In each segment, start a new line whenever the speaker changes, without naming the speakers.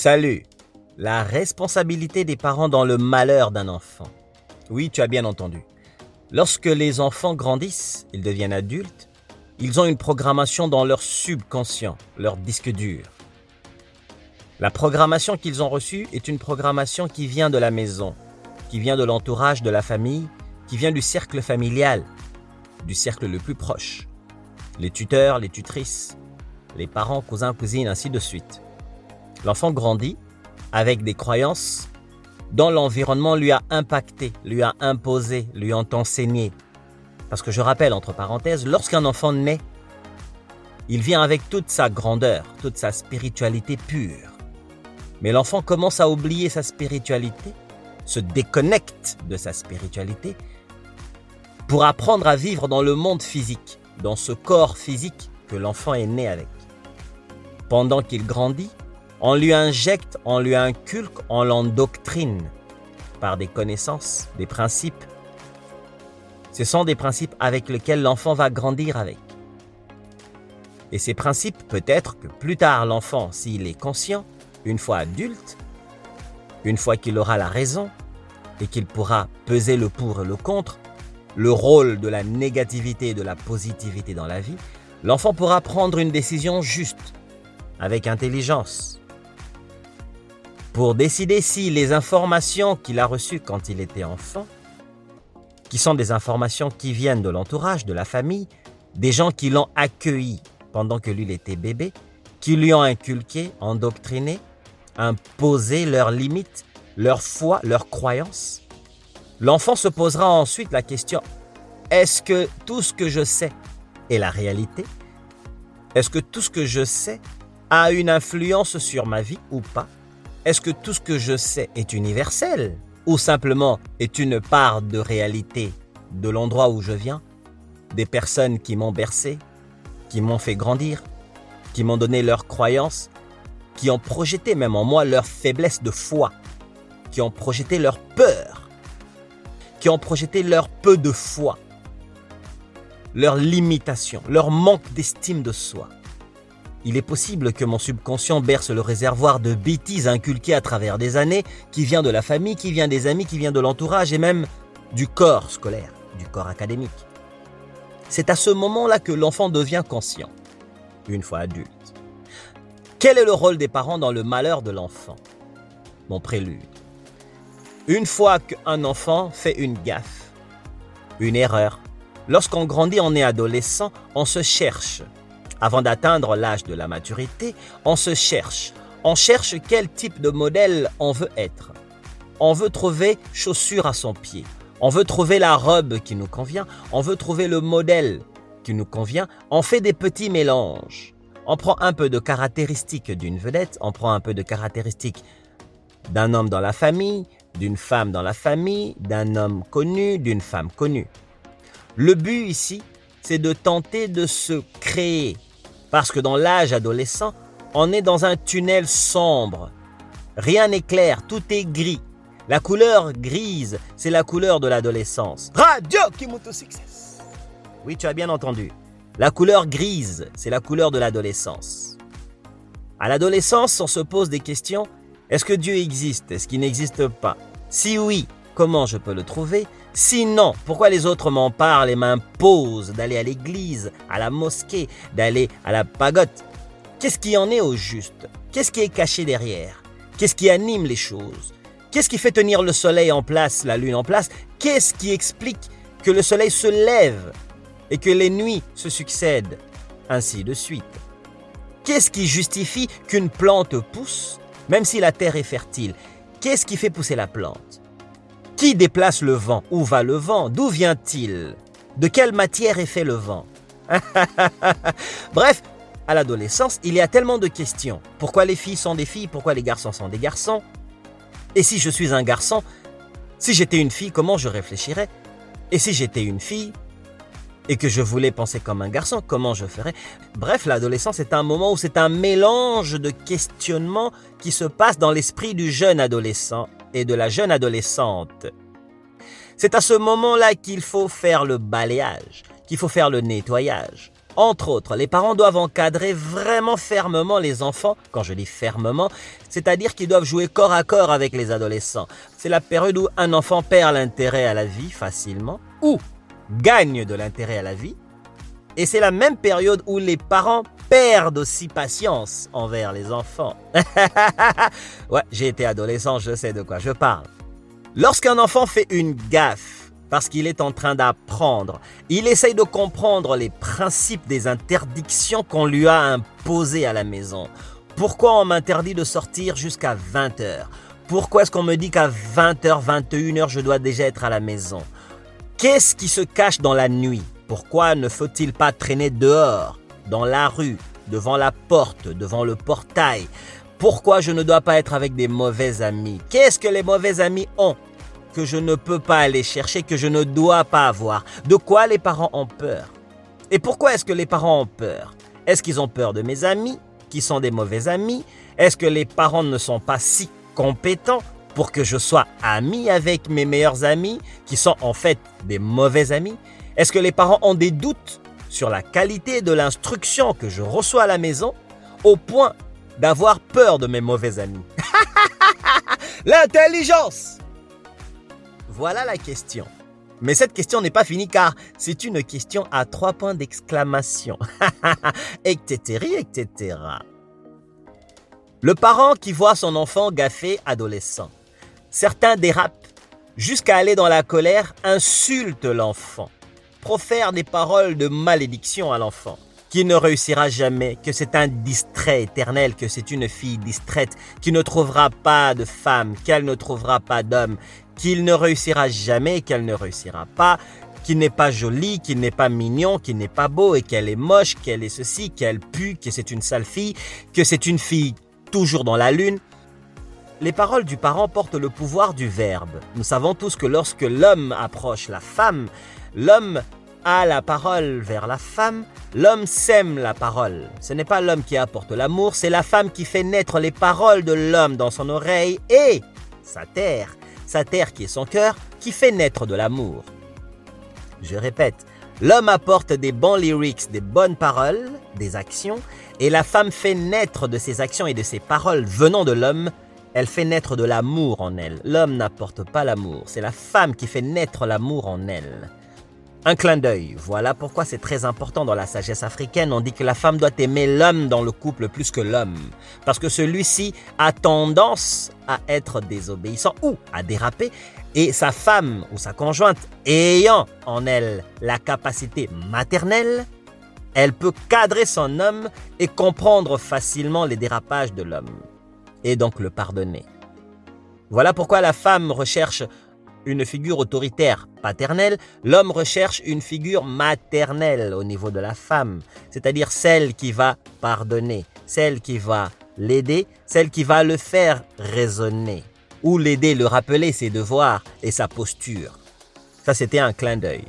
Salut. La responsabilité des parents dans le malheur d'un enfant. Oui, tu as bien entendu. Lorsque les enfants grandissent, ils deviennent adultes, ils ont une programmation dans leur subconscient, leur disque dur. La programmation qu'ils ont reçue est une programmation qui vient de la maison, qui vient de l'entourage de la famille, qui vient du cercle familial, du cercle le plus proche. Les tuteurs, les tutrices, les parents, cousins, cousines, ainsi de suite. L'enfant grandit avec des croyances dont l'environnement lui a impacté, lui a imposé, lui ont enseigné. Parce que je rappelle, entre parenthèses, lorsqu'un enfant naît, il vient avec toute sa grandeur, toute sa spiritualité pure. Mais l'enfant commence à oublier sa spiritualité, se déconnecte de sa spiritualité pour apprendre à vivre dans le monde physique, dans ce corps physique que l'enfant est né avec. Pendant qu'il grandit, on lui injecte, on lui inculque, on l'endoctrine par des connaissances, des principes. Ce sont des principes avec lesquels l'enfant va grandir avec. Et ces principes, peut-être que plus tard l'enfant, s'il est conscient, une fois adulte, une fois qu'il aura la raison et qu'il pourra peser le pour et le contre, le rôle de la négativité et de la positivité dans la vie, l'enfant pourra prendre une décision juste, avec intelligence, pour décider si les informations qu'il a reçues quand il était enfant, qui sont des informations qui viennent de l'entourage, de la famille, des gens qui l'ont accueilli pendant que lui était bébé, qui lui ont inculqué, endoctriné, imposé leurs limites, leur foi, leurs croyances. L'enfant se posera ensuite la question, est-ce que tout ce que je sais est la réalité? Est-ce que tout ce que je sais a une influence sur ma vie ou pas? Est-ce que tout ce que je sais est universel ou simplement est une part de réalité de l'endroit où je viens, des personnes qui m'ont bercé, qui m'ont fait grandir, qui m'ont donné leurs croyances, qui ont projeté même en moi leur faiblesse de foi, qui ont projeté leur peur, qui ont projeté leur peu de foi, leur limitation, leur manque d'estime de soi? Il est possible que mon subconscient berce le réservoir de bêtises inculquées à travers des années, qui vient de la famille, qui vient des amis, qui vient de l'entourage et même du corps scolaire, du corps académique. C'est à ce moment-là que l'enfant devient conscient, une fois adulte. Quel est le rôle des parents dans le malheur de l'enfant? Mon prélude. Une fois qu'un enfant fait une gaffe, une erreur, lorsqu'on grandit, on est adolescent, on se cherche. Avant d'atteindre l'âge de la maturité, on se cherche. On cherche quel type de modèle on veut être. On veut trouver chaussure à son pied. On veut trouver la robe qui nous convient. On veut trouver le modèle qui nous convient. On fait des petits mélanges. On prend un peu de caractéristiques d'une vedette. On prend un peu de caractéristiques d'un homme dans la famille, d'une femme dans la famille, d'un homme connu, d'une femme connue. Le but ici, c'est de tenter de se créer. Parce que dans l'âge adolescent, on est dans un tunnel sombre. Rien n'est clair, tout est gris. La couleur grise, c'est la couleur de l'adolescence. Radio Kimoto Success. Oui, tu as bien entendu. La couleur grise, c'est la couleur de l'adolescence. À l'adolescence, on se pose des questions. Est-ce que Dieu existe? Est-ce qu'il n'existe pas? Si oui, comment je peux le trouver? Sinon, pourquoi les autres m'en parlent et m'imposent d'aller à l'église, à la mosquée, d'aller à la pagode Qu'est-ce qui en est au juste? Qu'est-ce qui est caché derrière? Qu'est-ce qui anime les choses? Qu'est-ce qui fait tenir le soleil en place, la lune en place? Qu'est-ce qui explique que le soleil se lève et que les nuits se succèdent? Ainsi de suite. Qu'est-ce qui justifie qu'une plante pousse, même si la terre est fertile? Qu'est-ce qui fait pousser la plante? Qui déplace le vent? Où va le vent? D'où vient-il? De quelle matière est fait le vent? Bref, à l'adolescence, il y a tellement de questions. Pourquoi les filles sont des filles? Pourquoi les garçons sont des garçons? Et si je suis un garçon, si j'étais une fille, comment je réfléchirais? Et si j'étais une fille et que je voulais penser comme un garçon, comment je ferais? Bref, l'adolescence est un moment où c'est un mélange de questionnements qui se passe dans l'esprit du jeune adolescent et de la jeune adolescente. C'est à ce moment-là qu'il faut faire le balayage, qu'il faut faire le nettoyage. Entre autres, les parents doivent encadrer vraiment fermement les enfants. Quand je dis fermement, c'est-à-dire qu'ils doivent jouer corps à corps avec les adolescents. C'est la période où un enfant perd l'intérêt à la vie facilement ou gagne de l'intérêt à la vie. Et c'est la même période où les parents perdent aussi patience envers les enfants. ouais, j'ai été adolescent, je sais de quoi je parle. Lorsqu'un enfant fait une gaffe, parce qu'il est en train d'apprendre. Il essaye de comprendre les principes des interdictions qu'on lui a imposées à la maison. Pourquoi on m'interdit de sortir jusqu'à 20h Pourquoi est-ce qu'on me dit qu'à 20h, 21h, je dois déjà être à la maison? Qu'est-ce qui se cache dans la nuit? Pourquoi ne faut-il pas traîner dehors, dans la rue, devant la porte, devant le portail. Pourquoi je ne dois pas être avec des mauvais amis? Qu'est-ce que les mauvais amis ont que je ne peux pas aller chercher, que je ne dois pas avoir? De quoi les parents ont peur? Et pourquoi est-ce que les parents ont peur? Est-ce qu'ils ont peur de mes amis, qui sont des mauvais amis? Est-ce que les parents ne sont pas si compétents pour que je sois ami avec mes meilleurs amis, qui sont en fait des mauvais amis? Est-ce que les parents ont des doutes sur la qualité de l'instruction que je reçois à la maison, au point d'avoir peur de mes mauvais amis L'intelligence voilà la question. Mais cette question n'est pas finie car c'est une question à trois points d'exclamation. etc. etc. Le parent qui voit son enfant gaffé adolescent. Certains dérapent jusqu'à aller dans la colère, insultent l'enfant, profèrent des paroles de malédiction à l'enfant qui ne réussira jamais, que c'est un distrait éternel, que c'est une fille distraite, qui ne trouvera pas de femme, qu'elle ne trouvera pas d'homme, qu'il ne réussira jamais, qu'elle ne réussira pas, qu'il n'est pas joli, qu'il n'est pas mignon, qu'il n'est pas beau et qu'elle est moche, qu'elle est ceci, qu'elle pue, que c'est une sale fille, que c'est une fille toujours dans la lune. Les paroles du parent portent le pouvoir du verbe. Nous savons tous que lorsque l'homme approche la femme, l'homme a la parole vers la femme, l'homme sème la parole. Ce n'est pas l'homme qui apporte l'amour, c'est la femme qui fait naître les paroles de l'homme dans son oreille et sa terre sa terre qui est son cœur, qui fait naître de l'amour. Je répète, l'homme apporte des bons lyrics, des bonnes paroles, des actions, et la femme fait naître de ses actions et de ses paroles venant de l'homme, elle fait naître de l'amour en elle. L'homme n'apporte pas l'amour, c'est la femme qui fait naître l'amour en elle. Un clin d'œil, voilà pourquoi c'est très important dans la sagesse africaine. On dit que la femme doit aimer l'homme dans le couple plus que l'homme. Parce que celui-ci a tendance à être désobéissant ou à déraper. Et sa femme ou sa conjointe ayant en elle la capacité maternelle, elle peut cadrer son homme et comprendre facilement les dérapages de l'homme. Et donc le pardonner. Voilà pourquoi la femme recherche une figure autoritaire paternelle, l'homme recherche une figure maternelle au niveau de la femme, c'est-à-dire celle qui va pardonner, celle qui va l'aider, celle qui va le faire raisonner, ou l'aider, le rappeler ses devoirs et sa posture. Ça, c'était un clin d'œil.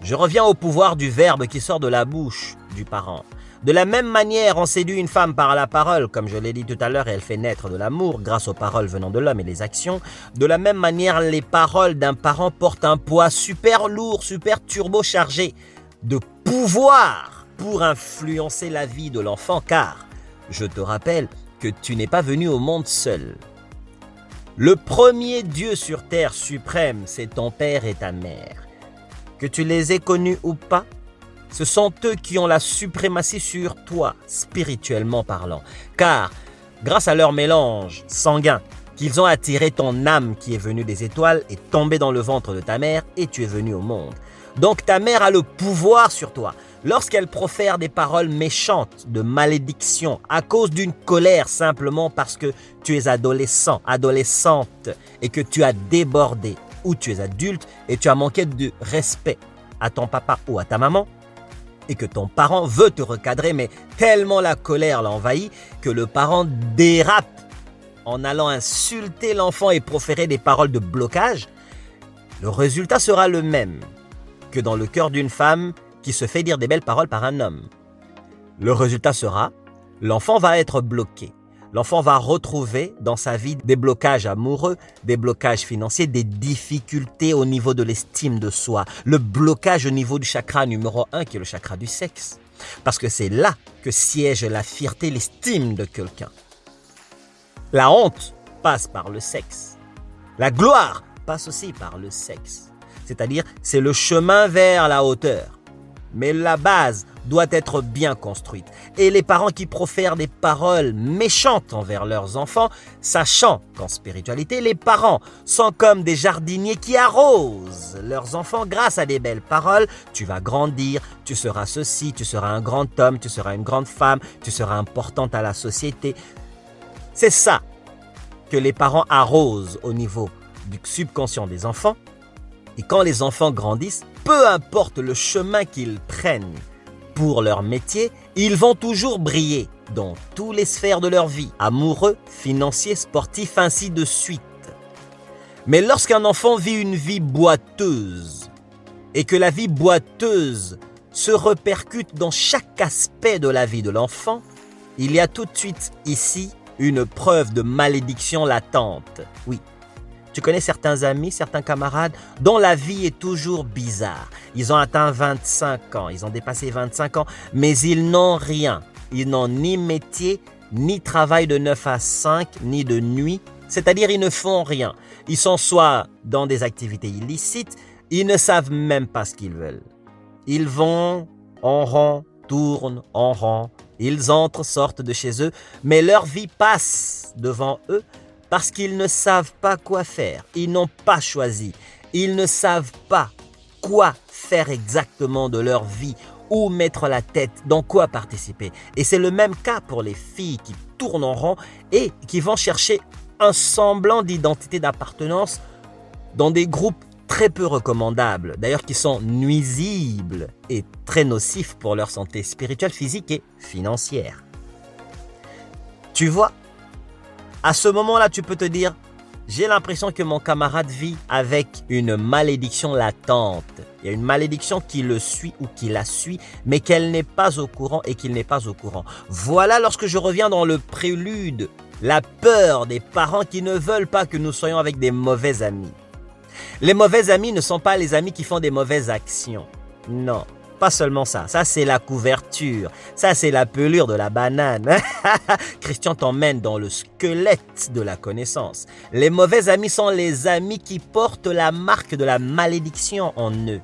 Je reviens au pouvoir du verbe qui sort de la bouche du parent. De la même manière, on séduit une femme par la parole, comme je l'ai dit tout à l'heure, et elle fait naître de l'amour grâce aux paroles venant de l'homme et les actions. De la même manière, les paroles d'un parent portent un poids super lourd, super turbo-chargé de pouvoir pour influencer la vie de l'enfant, car, je te rappelle, que tu n'es pas venu au monde seul. Le premier Dieu sur terre suprême, c'est ton père et ta mère. Que tu les aies connus ou pas, ce sont eux qui ont la suprématie sur toi, spirituellement parlant. Car, grâce à leur mélange sanguin, qu'ils ont attiré ton âme qui est venue des étoiles et tombé dans le ventre de ta mère et tu es venu au monde. Donc ta mère a le pouvoir sur toi. Lorsqu'elle profère des paroles méchantes, de malédiction, à cause d'une colère simplement parce que tu es adolescent, adolescente, et que tu as débordé, ou tu es adulte et tu as manqué de respect à ton papa ou à ta maman, et que ton parent veut te recadrer, mais tellement la colère l'a envahi que le parent dérape en allant insulter l'enfant et proférer des paroles de blocage, le résultat sera le même que dans le cœur d'une femme qui se fait dire des belles paroles par un homme. Le résultat sera, l'enfant va être bloqué. L'enfant va retrouver dans sa vie des blocages amoureux, des blocages financiers, des difficultés au niveau de l'estime de soi, le blocage au niveau du chakra numéro 1 qui est le chakra du sexe. Parce que c'est là que siège la fierté, l'estime de quelqu'un. La honte passe par le sexe. La gloire passe aussi par le sexe. C'est-à-dire, c'est le chemin vers la hauteur. Mais la base doit être bien construite. Et les parents qui profèrent des paroles méchantes envers leurs enfants, sachant qu'en spiritualité, les parents sont comme des jardiniers qui arrosent leurs enfants grâce à des belles paroles, tu vas grandir, tu seras ceci, tu seras un grand homme, tu seras une grande femme, tu seras importante à la société. C'est ça que les parents arrosent au niveau du subconscient des enfants. Et quand les enfants grandissent, peu importe le chemin qu'ils prennent pour leur métier, ils vont toujours briller dans toutes les sphères de leur vie, amoureux, financiers, sportifs, ainsi de suite. Mais lorsqu'un enfant vit une vie boiteuse, et que la vie boiteuse se repercute dans chaque aspect de la vie de l'enfant, il y a tout de suite ici une preuve de malédiction latente. Oui, tu connais certains amis, certains camarades dont la vie est toujours bizarre. Ils ont atteint 25 ans, ils ont dépassé 25 ans, mais ils n'ont rien. Ils n'ont ni métier, ni travail de 9 à 5, ni de nuit. C'est-à-dire ils ne font rien. Ils sont soit dans des activités illicites, ils ne savent même pas ce qu'ils veulent. Ils vont en rond, tournent en rond, ils entrent, sortent de chez eux, mais leur vie passe devant eux parce qu'ils ne savent pas quoi faire. Ils n'ont pas choisi. Ils ne savent pas quoi faire exactement de leur vie, où mettre la tête, dans quoi participer. Et c'est le même cas pour les filles qui tournent en rond et qui vont chercher un semblant d'identité d'appartenance dans des groupes très peu recommandables, d'ailleurs qui sont nuisibles et très nocifs pour leur santé spirituelle, physique et financière. Tu vois, à ce moment-là, tu peux te dire, j'ai l'impression que mon camarade vit avec une malédiction latente. Il y a une malédiction qui le suit ou qui la suit, mais qu'elle n'est pas au courant et qu'il n'est pas au courant. Voilà lorsque je reviens dans le prélude, la peur des parents qui ne veulent pas que nous soyons avec des mauvais amis. Les mauvais amis ne sont pas les amis qui font des mauvaises actions. Non. Pas seulement ça, ça c'est la couverture, ça c'est la pelure de la banane. Christian t'emmène dans le squelette de la connaissance. Les mauvais amis sont les amis qui portent la marque de la malédiction en eux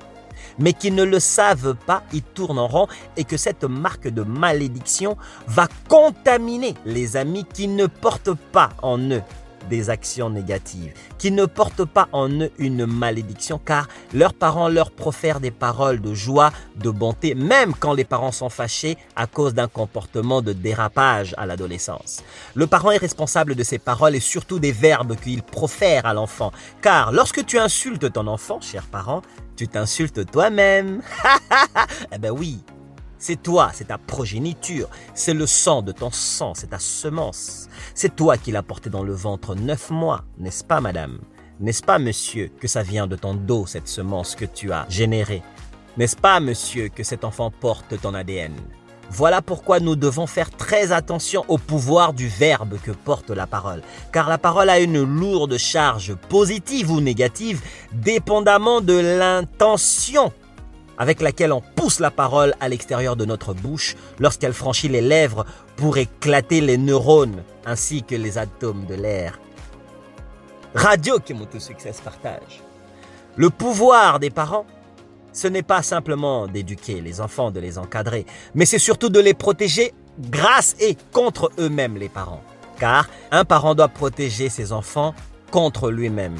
mais qui ne le savent pas, ils tournent en rond et que cette marque de malédiction va contaminer les amis qui ne portent pas en eux des actions négatives, qui ne portent pas en eux une malédiction, car leurs parents leur profèrent des paroles de joie, de bonté, même quand les parents sont fâchés à cause d'un comportement de dérapage à l'adolescence. Le parent est responsable de ses paroles et surtout des verbes qu'il profère à l'enfant, car lorsque tu insultes ton enfant, cher parent, tu t'insultes toi-même. eh ben oui, c'est toi, c'est ta progéniture, c'est le sang de ton sang, c'est ta semence. C'est toi qui l'as porté dans le ventre neuf mois, n'est-ce pas, madame? N'est-ce pas, monsieur, que ça vient de ton dos, cette semence que tu as générée? N'est-ce pas, monsieur, que cet enfant porte ton ADN voilà pourquoi nous devons faire très attention au pouvoir du verbe que porte la parole, car la parole a une lourde charge positive ou négative, dépendamment de l'intention avec laquelle on pousse la parole à l'extérieur de notre bouche lorsqu'elle franchit les lèvres pour éclater les neurones ainsi que les atomes de l'air. Radio Kimoto Success partage. Le pouvoir des parents, ce n'est pas simplement d'éduquer les enfants, de les encadrer, mais c'est surtout de les protéger grâce et contre eux-mêmes les parents. Car un parent doit protéger ses enfants contre lui-même.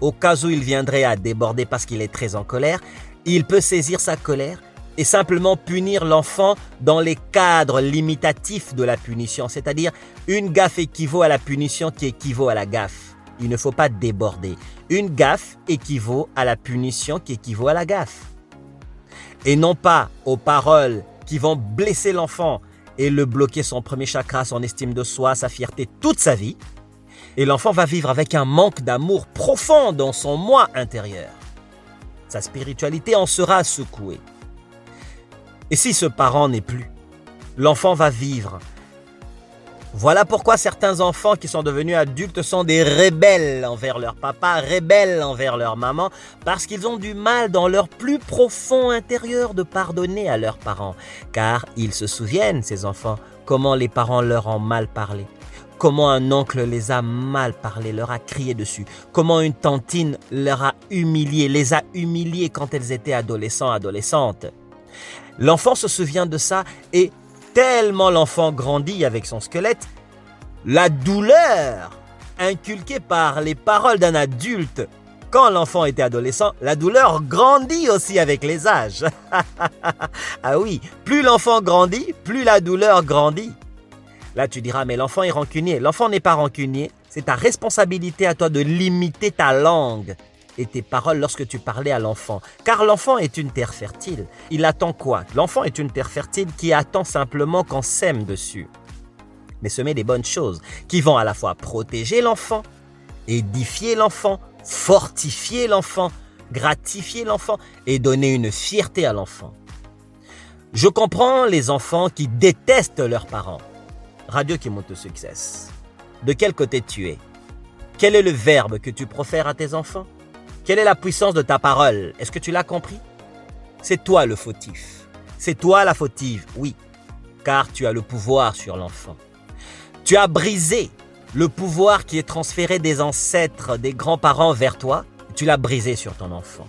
Au cas où il viendrait à déborder parce qu'il est très en colère, il peut saisir sa colère et simplement punir l'enfant dans les cadres limitatifs de la punition, c'est-à-dire une gaffe équivaut à la punition qui équivaut à la gaffe. Il ne faut pas déborder. Une gaffe équivaut à la punition qui équivaut à la gaffe. Et non pas aux paroles qui vont blesser l'enfant et le bloquer son premier chakra, son estime de soi, sa fierté toute sa vie. Et l'enfant va vivre avec un manque d'amour profond dans son moi intérieur sa spiritualité en sera secouée. Et si ce parent n'est plus, l'enfant va vivre. Voilà pourquoi certains enfants qui sont devenus adultes sont des rebelles envers leur papa, rebelles envers leur maman, parce qu'ils ont du mal dans leur plus profond intérieur de pardonner à leurs parents, car ils se souviennent, ces enfants, comment les parents leur ont mal parlé, comment un oncle les a mal parlé, leur a crié dessus, comment une tantine leur a humilié, les a humiliés quand elles étaient adolescents, adolescentes. L'enfant se souvient de ça et tellement l'enfant grandit avec son squelette, la douleur inculquée par les paroles d'un adulte quand l'enfant était adolescent, la douleur grandit aussi avec les âges. ah oui, plus l'enfant grandit, plus la douleur grandit. Là, tu diras, mais l'enfant est rancunier. L'enfant n'est pas rancunier. C'est ta responsabilité à toi de limiter ta langue et tes paroles lorsque tu parlais à l'enfant. Car l'enfant est une terre fertile. Il attend quoi? L'enfant est une terre fertile qui attend simplement qu'on sème dessus. Mais semer des bonnes choses qui vont à la fois protéger l'enfant, édifier l'enfant, fortifier l'enfant, gratifier l'enfant et donner une fierté à l'enfant. Je comprends les enfants qui détestent leurs parents. Radio qui monte au succès. De quel côté tu es? Quel est le verbe que tu profères à tes enfants? Quelle est la puissance de ta parole? Est-ce que tu l'as compris? C'est toi le fautif. C'est toi la fautive, oui, car tu as le pouvoir sur l'enfant. Tu as brisé le pouvoir qui est transféré des ancêtres, des grands-parents vers toi. Tu l'as brisé sur ton enfant.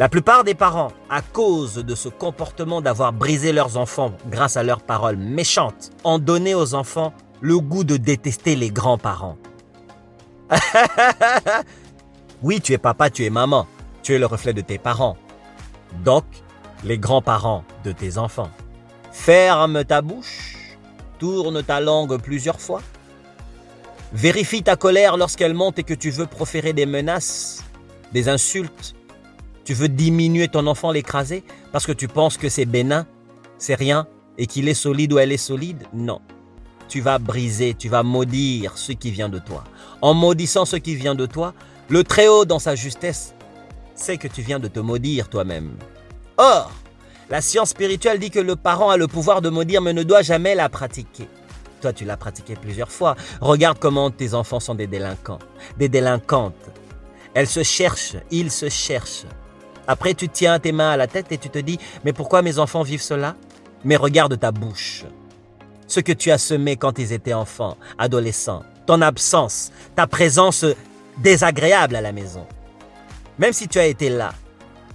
La plupart des parents, à cause de ce comportement d'avoir brisé leurs enfants grâce à leurs paroles méchantes, ont donné aux enfants le goût de détester les grands-parents. Oui, tu es papa, tu es maman. Tu es le reflet de tes parents. Donc, les grands-parents de tes enfants. Ferme ta bouche. Tourne ta langue plusieurs fois. Vérifie ta colère lorsqu'elle monte et que tu veux proférer des menaces, des insultes. Tu veux diminuer ton enfant, l'écraser parce que tu penses que c'est bénin, c'est rien et qu'il est solide ou elle est solide? Non. Tu vas briser, tu vas maudire ce qui vient de toi. En maudissant ce qui vient de toi, le Très-Haut, dans sa justesse, sait que tu viens de te maudire toi-même. Or, la science spirituelle dit que le parent a le pouvoir de maudire mais ne doit jamais la pratiquer. Toi, tu l'as pratiqué plusieurs fois. Regarde comment tes enfants sont des délinquants, des délinquantes. Elles se cherchent, ils se cherchent. Après, tu tiens tes mains à la tête et tu te dis, mais pourquoi mes enfants vivent cela? Mais regarde ta bouche. Ce que tu as semé quand ils étaient enfants, adolescents, ton absence, ta présence désagréable à la maison. Même si tu as été là,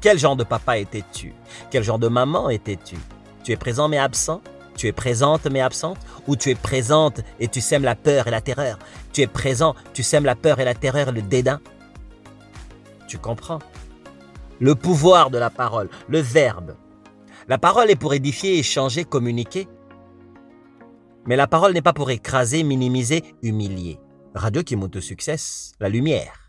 quel genre de papa étais-tu? Quel genre de maman étais-tu? Tu es présent mais absent? Tu es présente mais absente? Ou tu es présente et tu sèmes la peur et la terreur? Tu es présent, tu sèmes la peur et la terreur et le dédain? Tu comprends? Le pouvoir de la parole, le verbe. La parole est pour édifier, échanger, communiquer. Mais la parole n'est pas pour écraser, minimiser, humilier. Radio qui monte au succès, la lumière.